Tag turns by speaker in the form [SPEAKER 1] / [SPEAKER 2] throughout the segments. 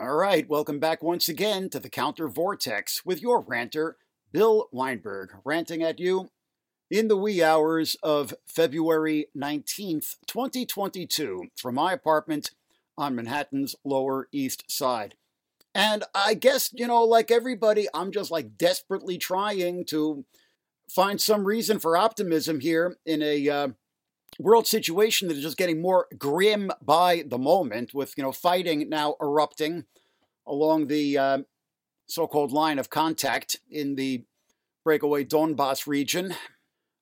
[SPEAKER 1] All right, welcome back once again to the Counter Vortex with your ranter, Bill Weinberg, ranting at you in the wee hours of February 19th, 2022, from my apartment on Manhattan's Lower East Side. And I guess, you know, like everybody, I'm just like desperately trying to find some reason for optimism here in a uh, world situation that is just getting more grim by the moment, with you know fighting now erupting along the uh, so-called line of contact in the breakaway Donbass region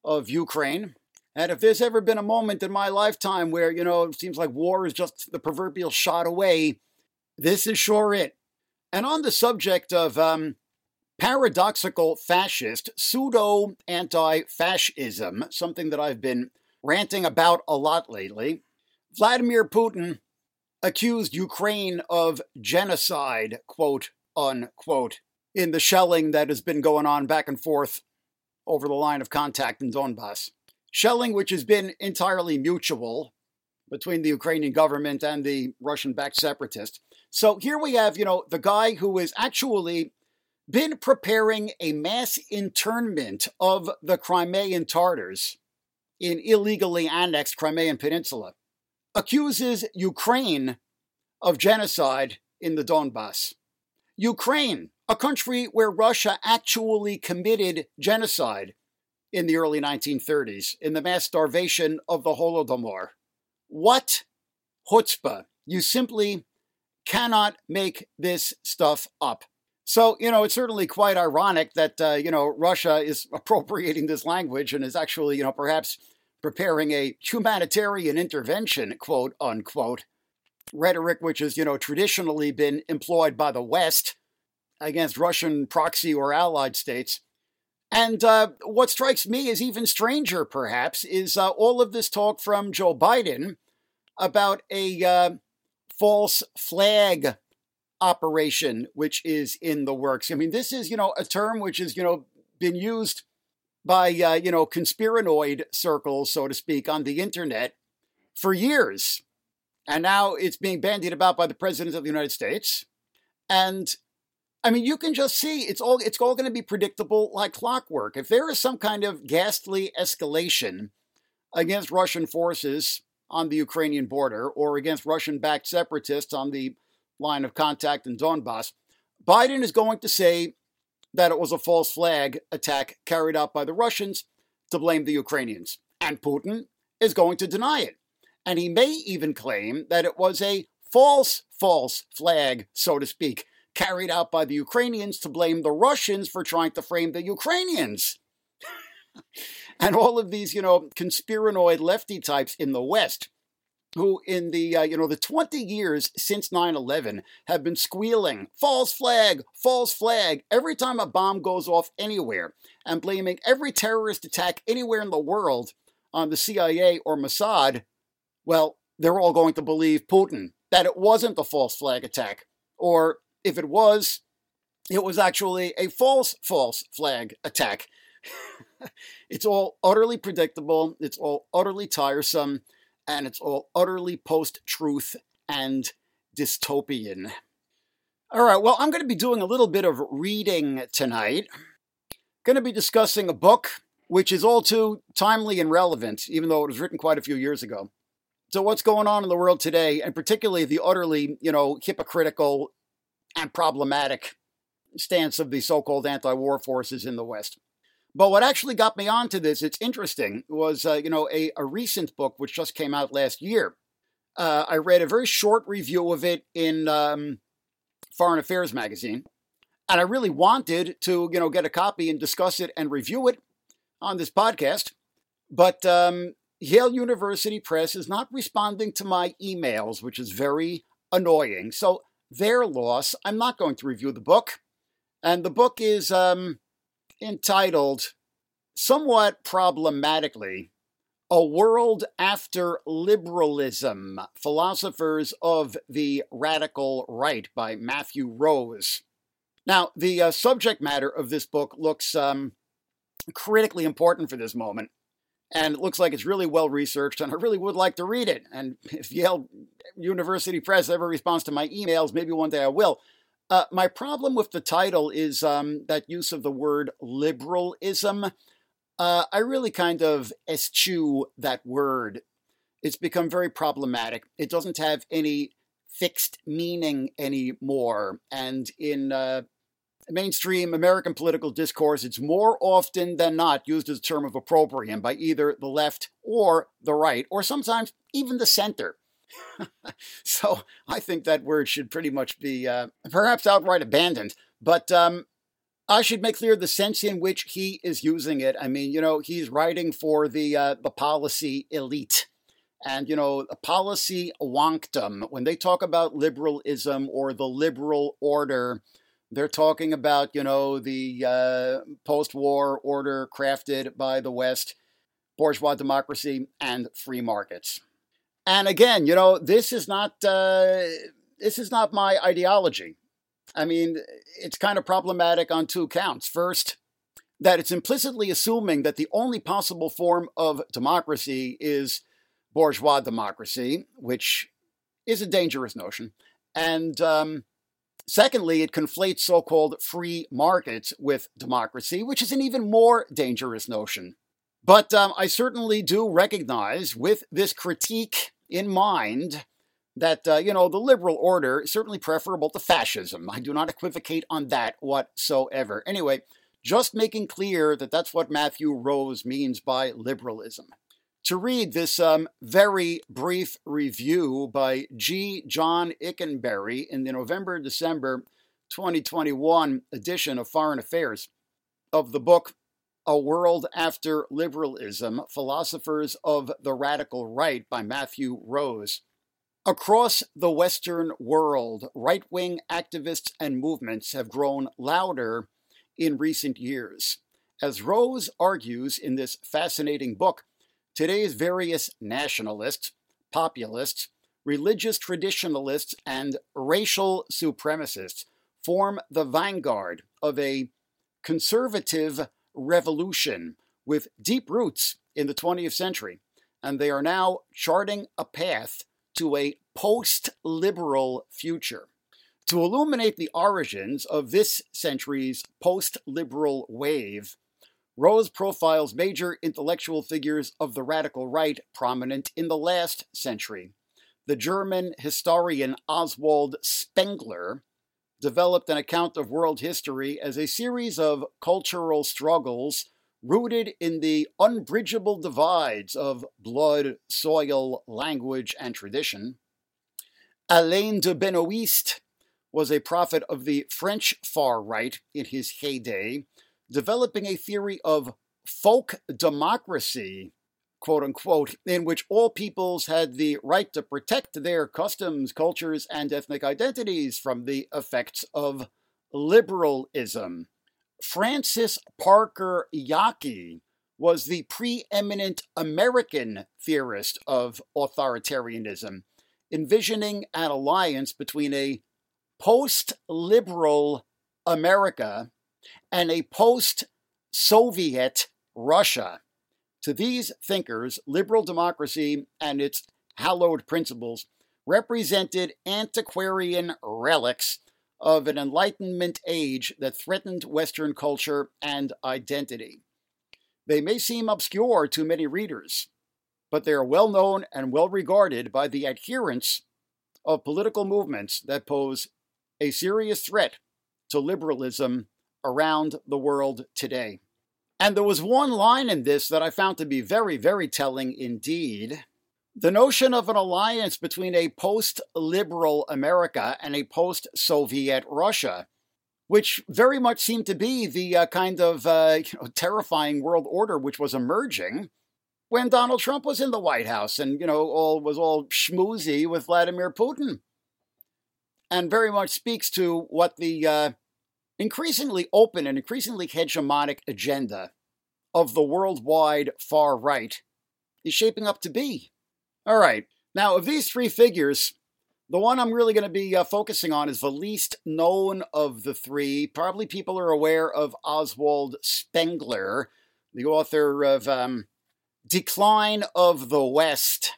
[SPEAKER 1] of Ukraine. And if there's ever been a moment in my lifetime where you know it seems like war is just the proverbial shot away, this is sure it. And on the subject of um, paradoxical fascist, pseudo anti fascism, something that I've been ranting about a lot lately. Vladimir Putin accused Ukraine of genocide, quote unquote, in the shelling that has been going on back and forth over the line of contact in Donbass. Shelling which has been entirely mutual between the Ukrainian government and the Russian backed separatists. So here we have, you know, the guy who has actually been preparing a mass internment of the Crimean Tartars in illegally annexed Crimean Peninsula, accuses Ukraine of genocide in the Donbass. Ukraine, a country where Russia actually committed genocide in the early 1930s in the mass starvation of the Holodomor. What chutzpah! You simply cannot make this stuff up. So, you know, it's certainly quite ironic that, uh, you know, Russia is appropriating this language and is actually, you know, perhaps preparing a humanitarian intervention, quote unquote, rhetoric which has, you know, traditionally been employed by the West against Russian proxy or allied states. And uh, what strikes me as even stranger, perhaps, is uh, all of this talk from Joe Biden about a uh, false flag operation which is in the works. I mean, this is, you know, a term which has, you know, been used by, uh, you know, conspiranoid circles, so to speak, on the internet for years. And now it's being bandied about by the President of the United States. And I mean, you can just see it's all it's all going to be predictable like clockwork. If there is some kind of ghastly escalation against Russian forces on the Ukrainian border or against Russian-backed separatists on the line of contact in Donbass, Biden is going to say that it was a false flag attack carried out by the Russians to blame the Ukrainians. And Putin is going to deny it. And he may even claim that it was a false, false flag, so to speak, carried out by the Ukrainians to blame the Russians for trying to frame the Ukrainians. and all of these, you know, conspiranoid lefty types in the West who in the uh, you know the 20 years since 9/11 have been squealing false flag false flag every time a bomb goes off anywhere and blaming every terrorist attack anywhere in the world on the CIA or Mossad well they're all going to believe Putin that it wasn't a false flag attack or if it was it was actually a false false flag attack. It's all utterly predictable it's all utterly tiresome and it's all utterly post truth and dystopian. All right, well, I'm going to be doing a little bit of reading tonight. Going to be discussing a book which is all too timely and relevant, even though it was written quite a few years ago. So, what's going on in the world today, and particularly the utterly, you know, hypocritical and problematic stance of the so called anti war forces in the West. But what actually got me onto this, it's interesting, was, uh, you know, a, a recent book which just came out last year. Uh, I read a very short review of it in um, Foreign Affairs magazine, and I really wanted to, you know, get a copy and discuss it and review it on this podcast. But um, Yale University Press is not responding to my emails, which is very annoying. So, their loss. I'm not going to review the book. And the book is um, entitled, somewhat problematically, A World After Liberalism Philosophers of the Radical Right by Matthew Rose. Now, the uh, subject matter of this book looks um, critically important for this moment. And it looks like it's really well researched, and I really would like to read it. And if Yale University Press ever responds to my emails, maybe one day I will. Uh, my problem with the title is um, that use of the word liberalism. Uh, I really kind of eschew that word. It's become very problematic. It doesn't have any fixed meaning anymore. And in uh, mainstream American political discourse, it's more often than not used as a term of opprobrium by either the left or the right, or sometimes even the center. so I think that word should pretty much be uh, perhaps outright abandoned. But um, I should make clear the sense in which he is using it. I mean, you know, he's writing for the uh, the policy elite. And, you know, policy wonkdom, when they talk about liberalism or the liberal order, they're talking about, you know, the uh, post war order crafted by the West, bourgeois democracy, and free markets. And again, you know, this is not uh, this is not my ideology. I mean, it's kind of problematic on two counts. First, that it's implicitly assuming that the only possible form of democracy is bourgeois democracy, which is a dangerous notion. And um, secondly, it conflates so called free markets with democracy, which is an even more dangerous notion. But um, I certainly do recognize, with this critique in mind that, uh, you know, the liberal order is certainly preferable to fascism. I do not equivocate on that whatsoever. Anyway, just making clear that that's what Matthew Rose means by liberalism. To read this um, very brief review by G. John Ikenberry in the November December 2021 edition of Foreign Affairs of the book a World After Liberalism Philosophers of the Radical Right by Matthew Rose. Across the Western world, right wing activists and movements have grown louder in recent years. As Rose argues in this fascinating book, today's various nationalists, populists, religious traditionalists, and racial supremacists form the vanguard of a conservative revolution with deep roots in the 20th century, and they are now charting a path to a post liberal future. To illuminate the origins of this century's post liberal wave, Rose profiles major intellectual figures of the radical right prominent in the last century. The German historian Oswald Spengler developed an account of world history as a series of cultural struggles rooted in the unbridgeable divides of blood, soil, language, and tradition. Alain de Benoist was a prophet of the French far right in his heyday, developing a theory of folk democracy quote unquote, in which all peoples had the right to protect their customs, cultures, and ethnic identities from the effects of liberalism. Francis Parker Yockey was the preeminent American theorist of authoritarianism, envisioning an alliance between a post liberal America and a post Soviet Russia. To these thinkers, liberal democracy and its hallowed principles represented antiquarian relics of an Enlightenment age that threatened Western culture and identity. They may seem obscure to many readers, but they are well known and well regarded by the adherents of political movements that pose a serious threat to liberalism around the world today. And there was one line in this that I found to be very, very telling indeed. The notion of an alliance between a post liberal America and a post Soviet Russia, which very much seemed to be the uh, kind of uh, you know, terrifying world order which was emerging when Donald Trump was in the White House and you know all was all schmoozy with Vladimir Putin, and very much speaks to what the uh, increasingly open and increasingly hegemonic agenda of the worldwide far right is shaping up to be. All right, now of these three figures, the one I'm really going to be uh, focusing on is the least known of the three. Probably people are aware of Oswald Spengler, the author of um, decline of the West,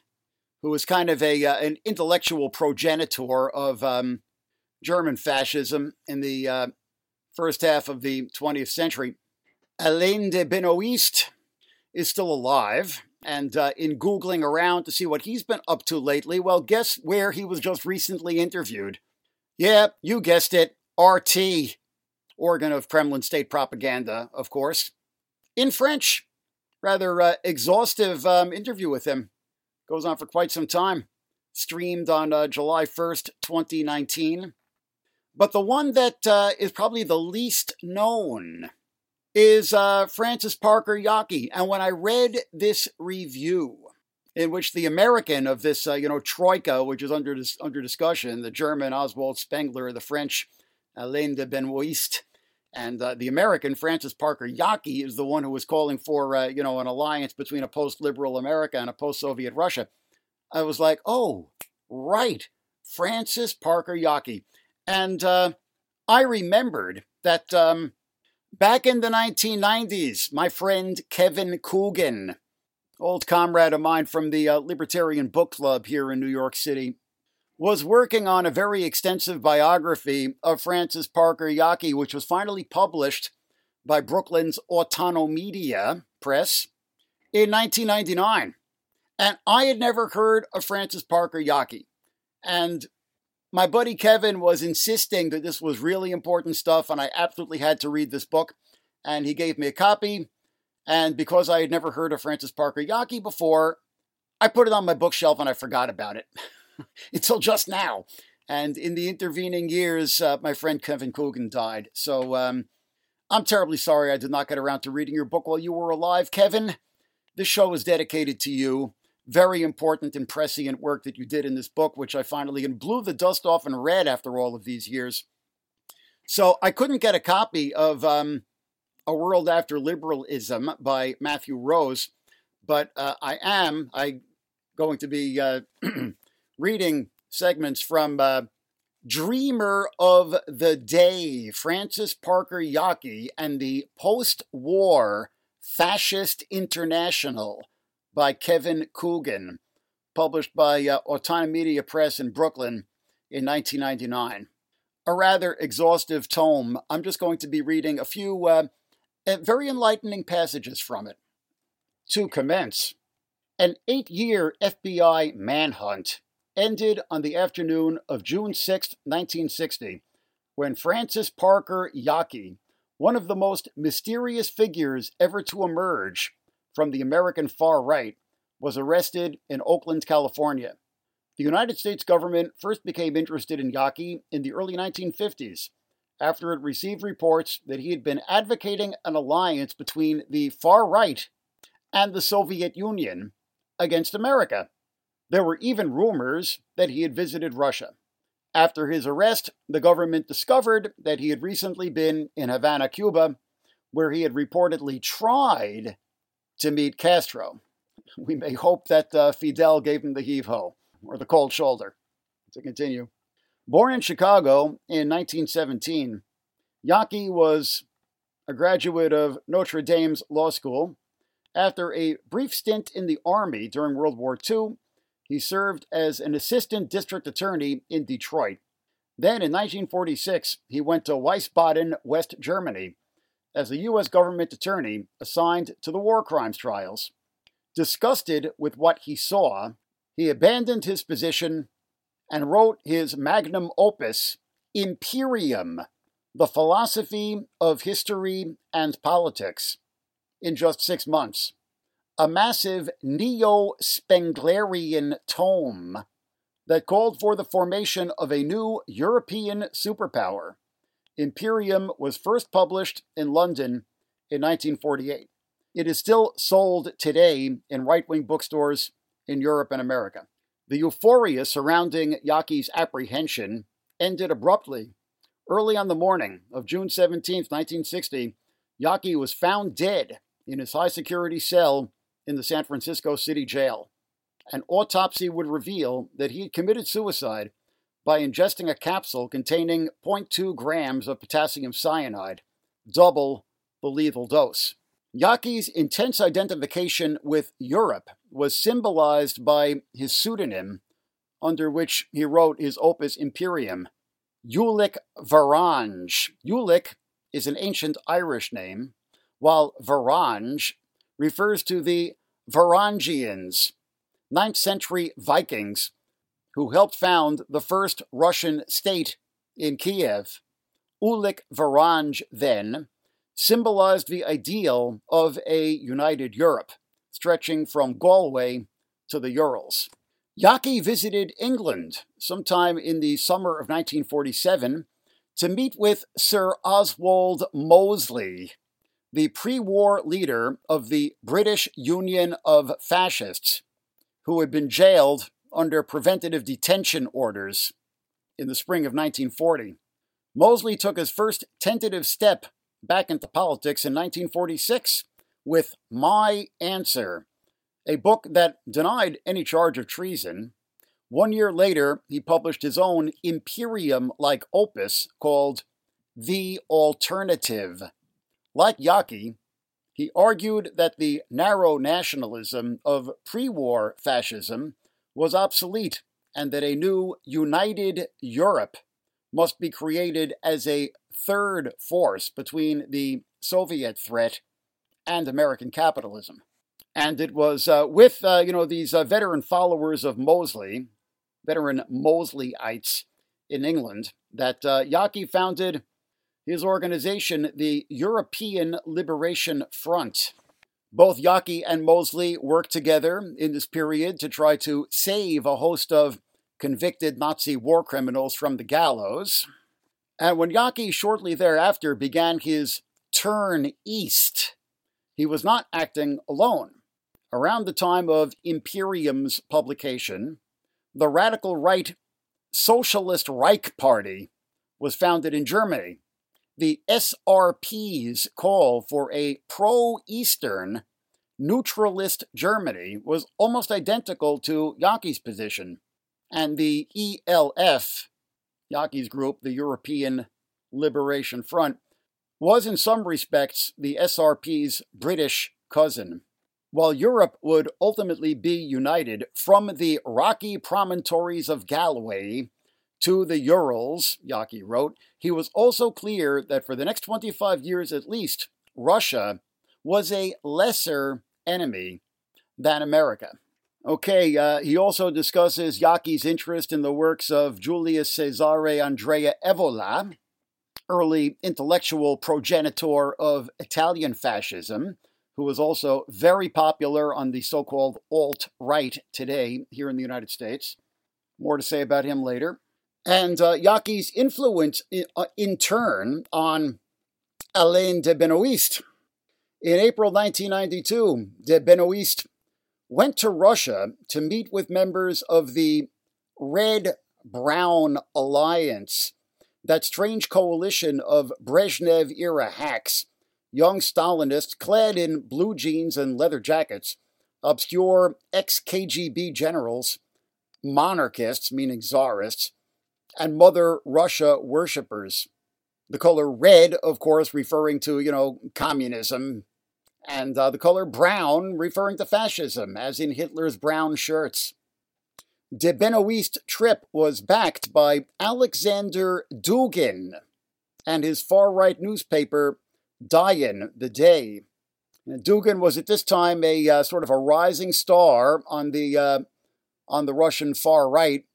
[SPEAKER 1] who was kind of a uh, an intellectual progenitor of um, German fascism in the uh, first half of the 20th century. Alain de Benoist is still alive, and uh, in Googling around to see what he's been up to lately, well, guess where he was just recently interviewed? Yeah, you guessed it, RT, organ of Kremlin state propaganda, of course, in French. Rather uh, exhaustive um, interview with him. Goes on for quite some time. Streamed on uh, July 1st, 2019. But the one that uh, is probably the least known is uh, Francis Parker Yockey. And when I read this review, in which the American of this, uh, you know, troika, which is under dis- under discussion, the German Oswald Spengler, the French Alain de Benoist, and uh, the American Francis Parker Yockey is the one who was calling for, uh, you know, an alliance between a post-liberal America and a post-Soviet Russia. I was like, oh, right, Francis Parker Yockey, and uh, I remembered that um, back in the 1990s, my friend Kevin Coogan, old comrade of mine from the uh, Libertarian Book Club here in New York City, was working on a very extensive biography of Francis Parker Yockey, which was finally published by Brooklyn's Autonomedia Press in 1999. And I had never heard of Francis Parker Yockey. And my buddy Kevin was insisting that this was really important stuff, and I absolutely had to read this book. And he gave me a copy. And because I had never heard of Francis Parker Yockey before, I put it on my bookshelf and I forgot about it. until just now. And in the intervening years, uh, my friend Kevin Coogan died. So um, I'm terribly sorry I did not get around to reading your book while you were alive. Kevin, this show is dedicated to you. Very important and prescient work that you did in this book, which I finally and blew the dust off and read after all of these years. So I couldn't get a copy of um, A World After Liberalism by Matthew Rose, but uh, I am I going to be uh, reading segments from uh, Dreamer of the Day, Francis Parker Yockey, and the Post War Fascist International by Kevin Coogan, published by uh, Autonomedia Press in Brooklyn in 1999. A rather exhaustive tome. I'm just going to be reading a few uh, very enlightening passages from it. To commence, an eight year FBI manhunt ended on the afternoon of June 6, 1960, when Francis Parker Yockey, one of the most mysterious figures ever to emerge from the American far right, was arrested in Oakland, California. The United States government first became interested in Yockey in the early 1950s after it received reports that he had been advocating an alliance between the far right and the Soviet Union against America. There were even rumors that he had visited Russia. After his arrest, the government discovered that he had recently been in Havana, Cuba, where he had reportedly tried to meet Castro. We may hope that uh, Fidel gave him the heave ho, or the cold shoulder. To continue. Born in Chicago in 1917, Yockey was a graduate of Notre Dame's law school. After a brief stint in the Army during World War II, he served as an assistant district attorney in Detroit. Then in 1946, he went to Wiesbaden, West Germany, as a U.S. government attorney assigned to the war crimes trials. Disgusted with what he saw, he abandoned his position and wrote his magnum opus, Imperium The Philosophy of History and Politics, in just six months a massive neo Spenglerian tome that called for the formation of a new European superpower. Imperium was first published in London in 1948. It is still sold today in right wing bookstores in Europe and America. The euphoria surrounding Yockey's apprehension ended abruptly. Early on the morning of June 17, 1960, Yockey was found dead in his high security cell in the San Francisco City Jail. An autopsy would reveal that he had committed suicide by ingesting a capsule containing 0.2 grams of potassium cyanide, double the lethal dose. Yockey's intense identification with Europe was symbolized by his pseudonym, under which he wrote his opus Imperium, Ulick Varange. Ulick is an ancient Irish name, while Varange refers to the Varangians, 9th century Vikings who helped found the first Russian state in Kiev. Ulick Varange, then, symbolized the ideal of a united Europe, stretching from Galway to the Urals. Yockey visited England sometime in the summer of 1947 to meet with Sir Oswald Mosley, the pre war leader of the British Union of Fascists, who had been jailed under preventative detention orders in the spring of 1940. Mosley took his first tentative step back into politics in 1946 with My Answer, a book that denied any charge of treason. One year later, he published his own Imperium like opus called The Alternative. Like Yockey, he argued that the narrow nationalism of pre war fascism was obsolete and that a new united Europe must be created as a third force between the Soviet threat and American capitalism. And it was uh, with, uh, you know, these uh, veteran followers of Mosley, veteran Mosleyites in England, that uh, Yockey founded his organization, the European Liberation Front. Both Yockey and Mosley worked together in this period to try to save a host of convicted Nazi war criminals from the gallows. And when Yockey shortly thereafter began his turn east, he was not acting alone. Around the time of Imperium's publication, the radical right Socialist Reich Party was founded in Germany. The SRP's call for a pro Eastern, neutralist Germany was almost identical to Yockey's position. And the ELF, Yockey's group, the European Liberation Front, was in some respects the SRP's British cousin. While Europe would ultimately be united from the rocky promontories of Galway to the Urals, Yockey wrote, he was also clear that for the next 25 years at least, Russia was a lesser enemy than America. Okay, uh, he also discusses Yockey's interest in the works of Julius Cesare Andrea Evola, early intellectual progenitor of Italian fascism, who was also very popular on the so called alt right today here in the United States. More to say about him later. And uh, Yockey's influence in, uh, in turn on Alain de Benoist. In April 1992, de Benoist went to Russia to meet with members of the Red Brown Alliance, that strange coalition of Brezhnev era hacks young Stalinists clad in blue jeans and leather jackets, obscure ex KGB generals, monarchists, meaning czarists, and Mother Russia worshippers. The color red, of course, referring to, you know, communism, and uh, the color brown referring to fascism, as in Hitler's brown shirts. De Benoist trip was backed by Alexander Dugin and his far right newspaper, Dian the Day. Dugin was at this time a uh, sort of a rising star on the uh, on the Russian far right,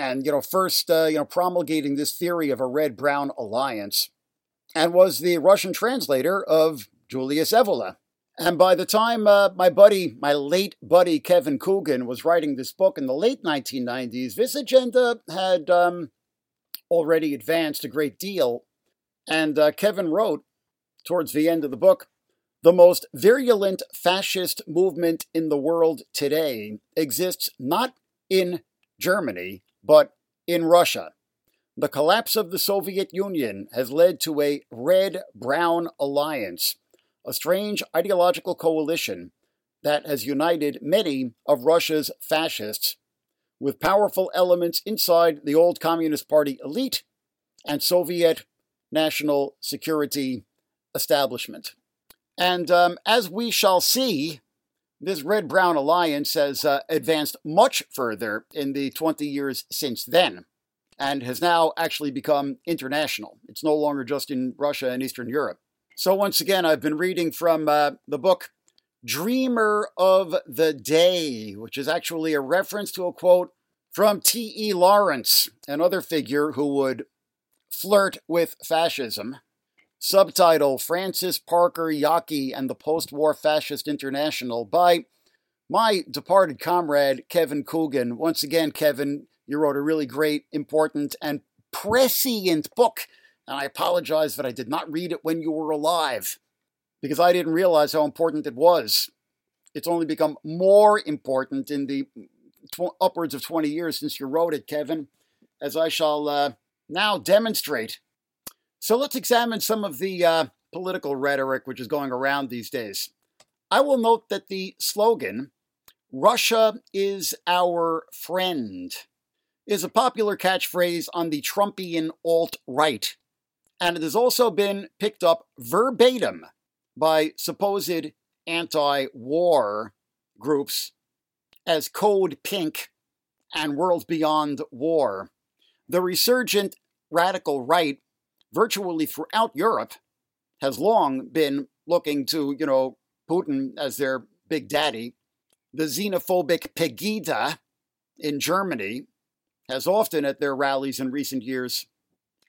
[SPEAKER 1] and you know first uh, you know promulgating this theory of a red-brown alliance, and was the Russian translator of Julius Evola. And by the time uh, my buddy, my late buddy Kevin Coogan was writing this book in the late 1990s, this agenda had um, already advanced a great deal. And uh, Kevin wrote towards the end of the book, the most virulent fascist movement in the world today exists not in Germany, but in Russia. The collapse of the Soviet Union has led to a red brown alliance, a strange ideological coalition that has united many of Russia's fascists with powerful elements inside the old Communist Party elite and Soviet national security establishment. And um, as we shall see, this red brown alliance has uh, advanced much further in the 20 years since then and has now actually become international. It's no longer just in Russia and Eastern Europe. So, once again, I've been reading from uh, the book Dreamer of the Day, which is actually a reference to a quote from T.E. Lawrence, another figure who would flirt with fascism. Subtitle Francis Parker Yockey and the Post War Fascist International by my departed comrade, Kevin Coogan. Once again, Kevin, you wrote a really great, important, and prescient book, and I apologize that I did not read it when you were alive because I didn't realize how important it was. It's only become more important in the tw- upwards of 20 years since you wrote it, Kevin, as I shall uh, now demonstrate. So let's examine some of the uh, political rhetoric which is going around these days. I will note that the slogan, Russia is our friend, is a popular catchphrase on the Trumpian alt right, and it has also been picked up verbatim by supposed anti war groups as Code Pink and World Beyond War. The resurgent radical right, virtually throughout Europe, has long been looking to, you know, Putin as their big daddy. The xenophobic Pegida in Germany has often at their rallies in recent years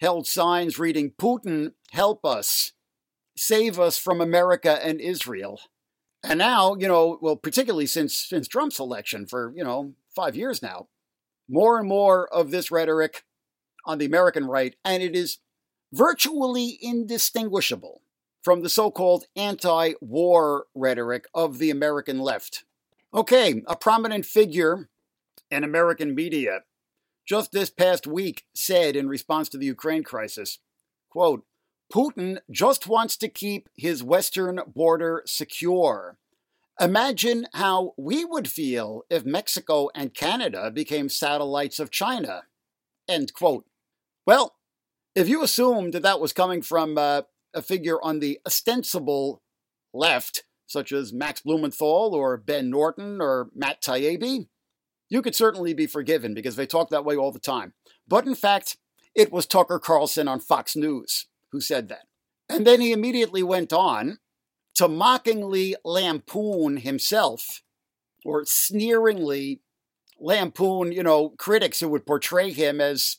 [SPEAKER 1] held signs reading, Putin, help us, save us from America and Israel. And now, you know, well, particularly since since Trump's election for, you know, five years now, more and more of this rhetoric on the American right, and it is virtually indistinguishable from the so called anti war rhetoric of the American left. Okay, a prominent figure in American media just this past week said in response to the Ukraine crisis, quote, Putin just wants to keep his western border secure. Imagine how we would feel if Mexico and Canada became satellites of China. End quote. Well, if you assumed that that was coming from uh, a figure on the ostensible left, such as Max Blumenthal or Ben Norton or Matt Taibbi, you could certainly be forgiven because they talk that way all the time. But in fact, it was Tucker Carlson on Fox News who said that. And then he immediately went on to mockingly lampoon himself or sneeringly lampoon, you know, critics who would portray him as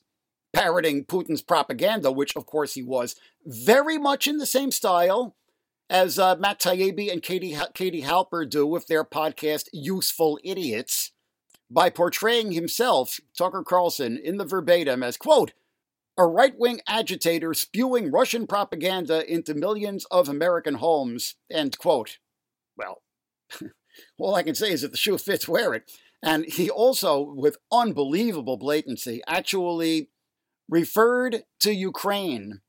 [SPEAKER 1] parroting Putin's propaganda, which of course he was, very much in the same style as uh, Matt Taibbi and Katie, Katie Halper do with their podcast Useful Idiots, by portraying himself, Tucker Carlson, in the verbatim as, quote, a right wing agitator spewing Russian propaganda into millions of American homes, end quote. Well, all I can say is that the shoe fits, wear it. And he also, with unbelievable blatancy, actually referred to Ukraine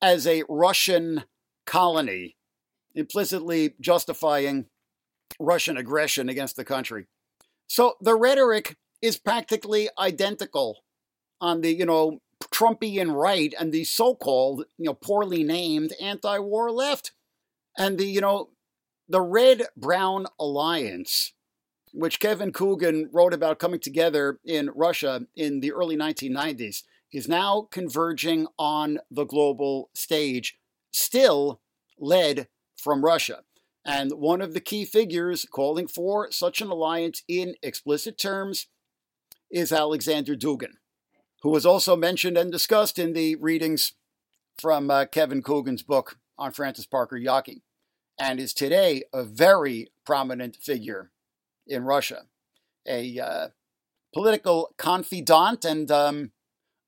[SPEAKER 1] as a Russian colony, implicitly justifying Russian aggression against the country. So the rhetoric is practically identical on the, you know, Trumpian right and the so-called, you know, poorly named anti-war left. And the, you know, the red brown alliance, which Kevin Coogan wrote about coming together in Russia in the early 1990s, is now converging on the global stage, still led from Russia. And one of the key figures calling for such an alliance in explicit terms is Alexander Dugin who was also mentioned and discussed in the readings from uh, Kevin Coogan's book on Francis Parker Yockey, and is today a very prominent figure in Russia, a uh, political confidant and um,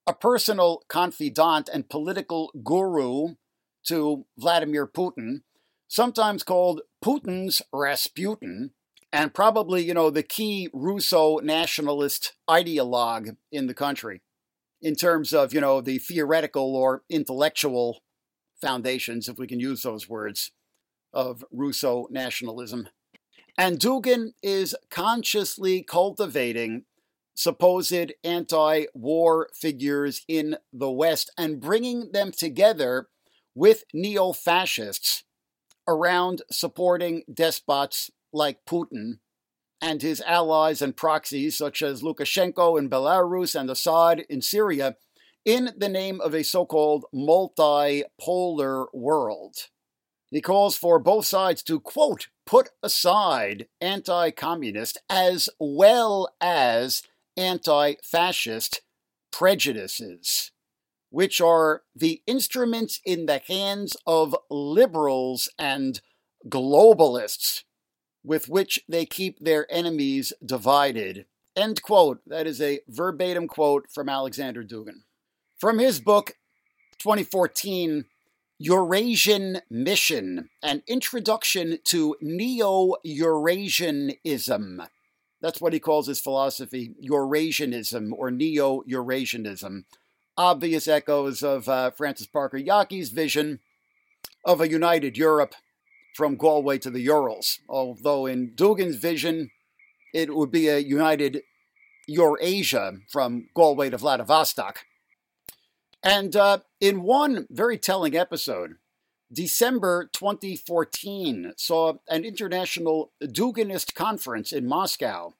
[SPEAKER 1] a personal confidant and political guru to Vladimir Putin, sometimes called Putin's Rasputin, and probably, you know, the key Russo nationalist ideologue in the country in terms of, you know, the theoretical or intellectual foundations, if we can use those words, of Russo nationalism. And Dugin is consciously cultivating supposed anti war figures in the West and bringing them together with neo fascists around supporting despots like Putin and his allies and proxies, such as Lukashenko in Belarus and Assad in Syria, in the name of a so called multipolar world. He calls for both sides to, quote, put aside anti communist as well as anti fascist prejudices, which are the instruments in the hands of liberals and globalists with which they keep their enemies divided. End quote. That is a verbatim quote from Alexander Dugin. From his book, 2014, Eurasian Mission An Introduction to Neo Eurasianism. That's what he calls his philosophy, Eurasianism or Neo Eurasianism. Obvious echoes of uh, Francis Parker Yockey's vision of a united Europe from Galway to the Urals. Although in Dugin's vision, it would be a united Eurasia from Galway to Vladivostok. And uh, in one very telling episode, December 2014 saw an international Duginist conference in Moscow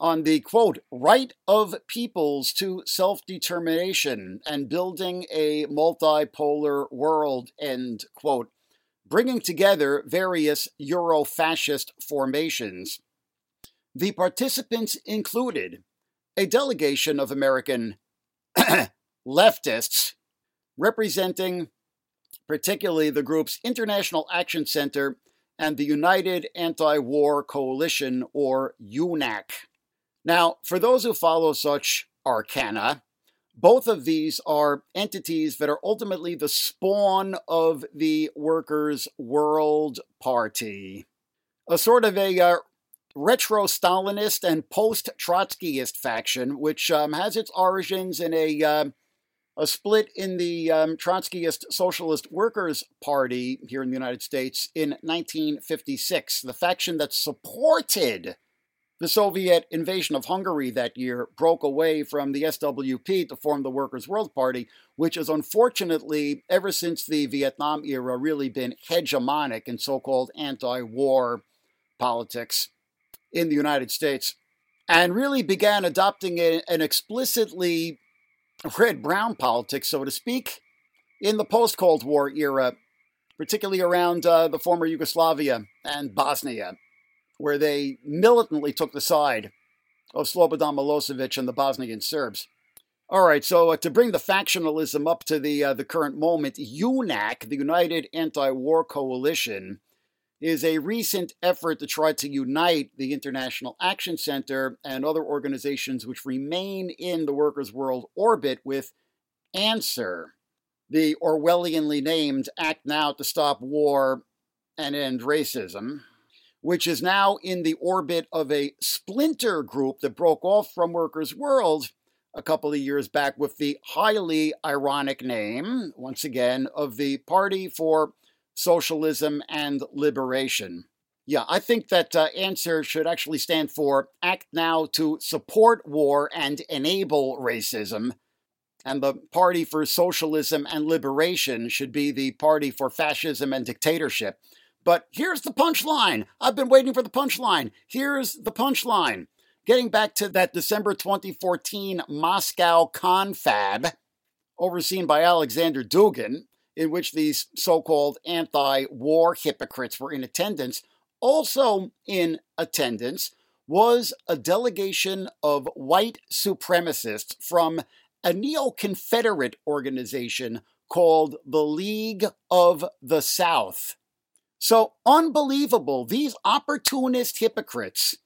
[SPEAKER 1] on the quote, right of peoples to self determination and building a multipolar world, end quote, bringing together various Euro fascist formations. The participants included a delegation of American leftists representing particularly the group's International Action Center and the United Anti War Coalition, or UNAC. Now, for those who follow such arcana, both of these are entities that are ultimately the spawn of the Workers' World Party, a sort of a uh, retro Stalinist and post Trotskyist faction, which um, has its origins in a uh, a split in the um, Trotskyist Socialist Workers' Party here in the United States in 1956. The faction that supported the Soviet invasion of Hungary that year broke away from the SWP to form the Workers' World Party, which has unfortunately, ever since the Vietnam era, really been hegemonic in so called anti war politics in the United States, and really began adopting an explicitly red brown politics, so to speak, in the post Cold War era, particularly around uh, the former Yugoslavia and Bosnia, where they militantly took the side of Slobodan Milosevic and the Bosnian Serbs. All right, so uh, to bring the factionalism up to the uh, the current moment, UNAC, the United Anti-War Coalition, is a recent effort to try to unite the International Action Center and other organizations which remain in the workers' world orbit with ANSWER, the Orwellianly named Act Now to Stop War and End Racism, which is now in the orbit of a splinter group that broke off from Workers' World a couple of years back with the highly ironic name, once again, of the Party for socialism, and liberation. Yeah, I think that uh, answer should actually stand for act now to support war and enable racism. And the Party for Socialism and Liberation should be the Party for Fascism and Dictatorship. But here's the punchline. I've been waiting for the punchline. Here's the punchline. Getting back to that December 2014 Moscow confab, overseen by Alexander Dugin, in which these so called anti war hypocrites were in attendance, also in attendance was a delegation of white supremacists from a neo Confederate organization called the League of the South. So unbelievable. These opportunist hypocrites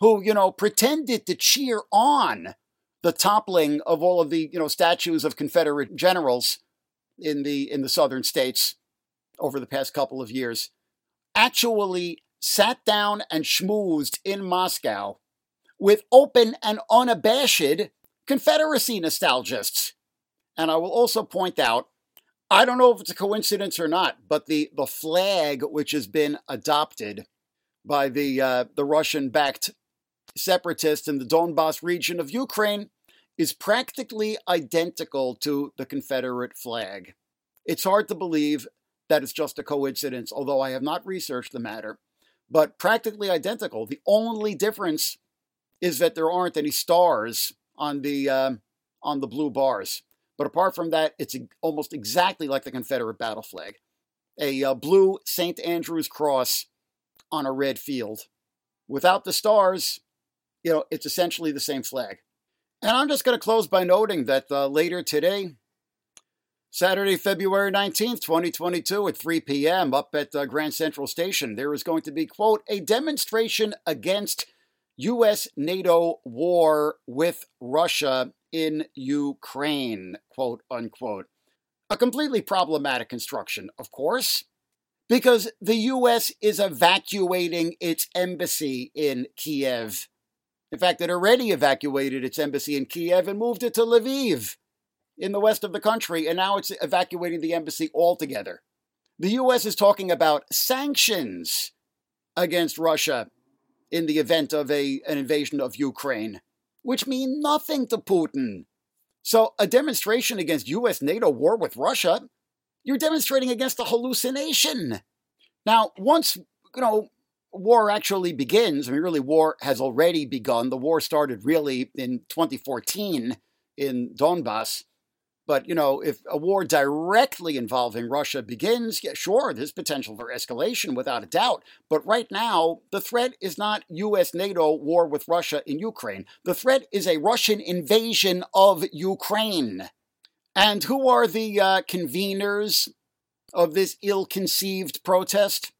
[SPEAKER 1] who, you know, pretended to cheer on the toppling of all of the, you know, statues of Confederate generals in the in the southern states over the past couple of years actually sat down and schmoozed in Moscow with open and unabashed Confederacy nostalgists. And I will also point out, I don't know if it's a coincidence or not, but the, the flag which has been adopted by the uh, the Russian-backed separatists in the Donbass region of Ukraine is practically identical to the Confederate flag. It's hard to believe that it's just a coincidence, although I have not researched the matter, but practically identical. The only difference is that there aren't any stars on the uh, on the blue bars. But apart from that, it's almost exactly like the Confederate battle flag, a uh, blue St. Andrew's cross on a red field. Without the stars, you know, it's essentially the same flag. And I'm just going to close by noting that uh, later today, Saturday, February 19th, 2022, at 3 p.m., up at uh, Grand Central Station, there is going to be, quote, a demonstration against U.S. NATO war with Russia in Ukraine, quote unquote. A completely problematic construction, of course, because the U.S. is evacuating its embassy in Kiev. In fact, it already evacuated its embassy in Kiev and moved it to Lviv in the west of the country, and now it's evacuating the embassy altogether. The U.S. is talking about sanctions against Russia in the event of a, an invasion of Ukraine, which mean nothing to Putin. So, a demonstration against U.S. NATO war with Russia, you're demonstrating against a hallucination. Now, once, you know, war actually begins, I mean, really, war has already begun. The war started really in 2014 in Donbass. But, you know, if a war directly involving Russia begins, yeah, sure, there's potential for escalation without a doubt. But right now, the threat is not US NATO war with Russia in Ukraine. The threat is a Russian invasion of Ukraine. And who are the uh, conveners of this ill conceived protest?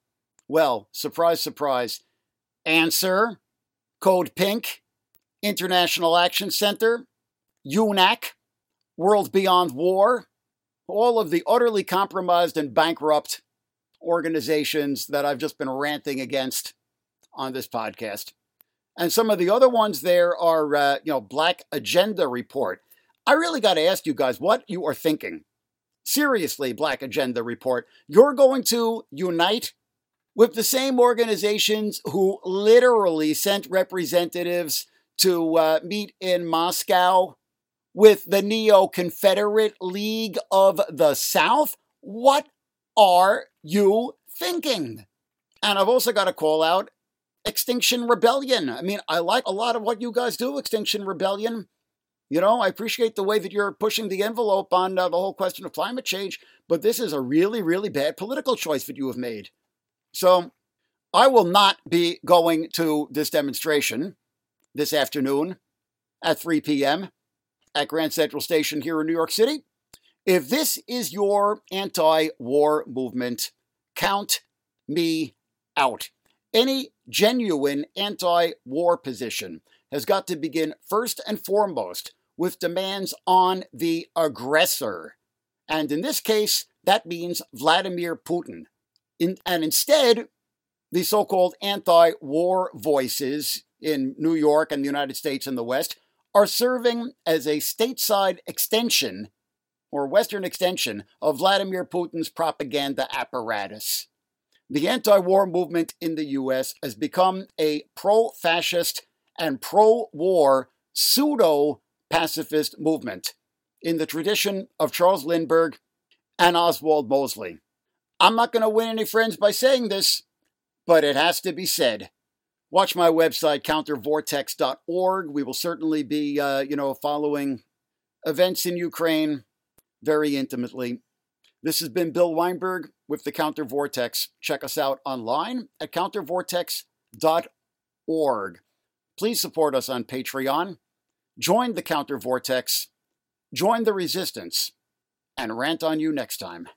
[SPEAKER 1] Well, surprise, surprise. Answer Code Pink, International Action Center, UNAC, World Beyond War, all of the utterly compromised and bankrupt organizations that I've just been ranting against on this podcast. And some of the other ones there are, uh, you know, Black Agenda Report. I really got to ask you guys what you are thinking. Seriously, Black Agenda Report. You're going to unite with the same organizations who literally sent representatives to uh, meet in Moscow with the Neo Confederate League of the South? What are you thinking? And I've also got to call out Extinction Rebellion. I mean, I like a lot of what you guys do, Extinction Rebellion. You know, I appreciate the way that you're pushing the envelope on uh, the whole question of climate change, but this is a really, really bad political choice that you have made. So I will not be going to this demonstration this afternoon at 3 p.m at Grand Central Station here in New York City. If this is your anti war movement, count me out. Any genuine anti war position has got to begin first and foremost with demands on the aggressor. And in this case, that means Vladimir Putin. In, and instead, the so called anti war voices in New York and the United States and the West are serving as a stateside extension or Western extension of Vladimir Putin's propaganda apparatus. The anti war movement in the US has become a pro fascist and pro war pseudo pacifist movement in the tradition of Charles Lindbergh and Oswald Mosley. I'm not going to win any friends by saying this, but it has to be said watch my website countervortex.org. We will certainly be, uh, you know, following events in Ukraine very intimately. This has been Bill Weinberg with the Counter Vortex. Check us out online at countervortex.org. Please support us on Patreon. Join the Counter Vortex. Join the resistance. And rant on you next time.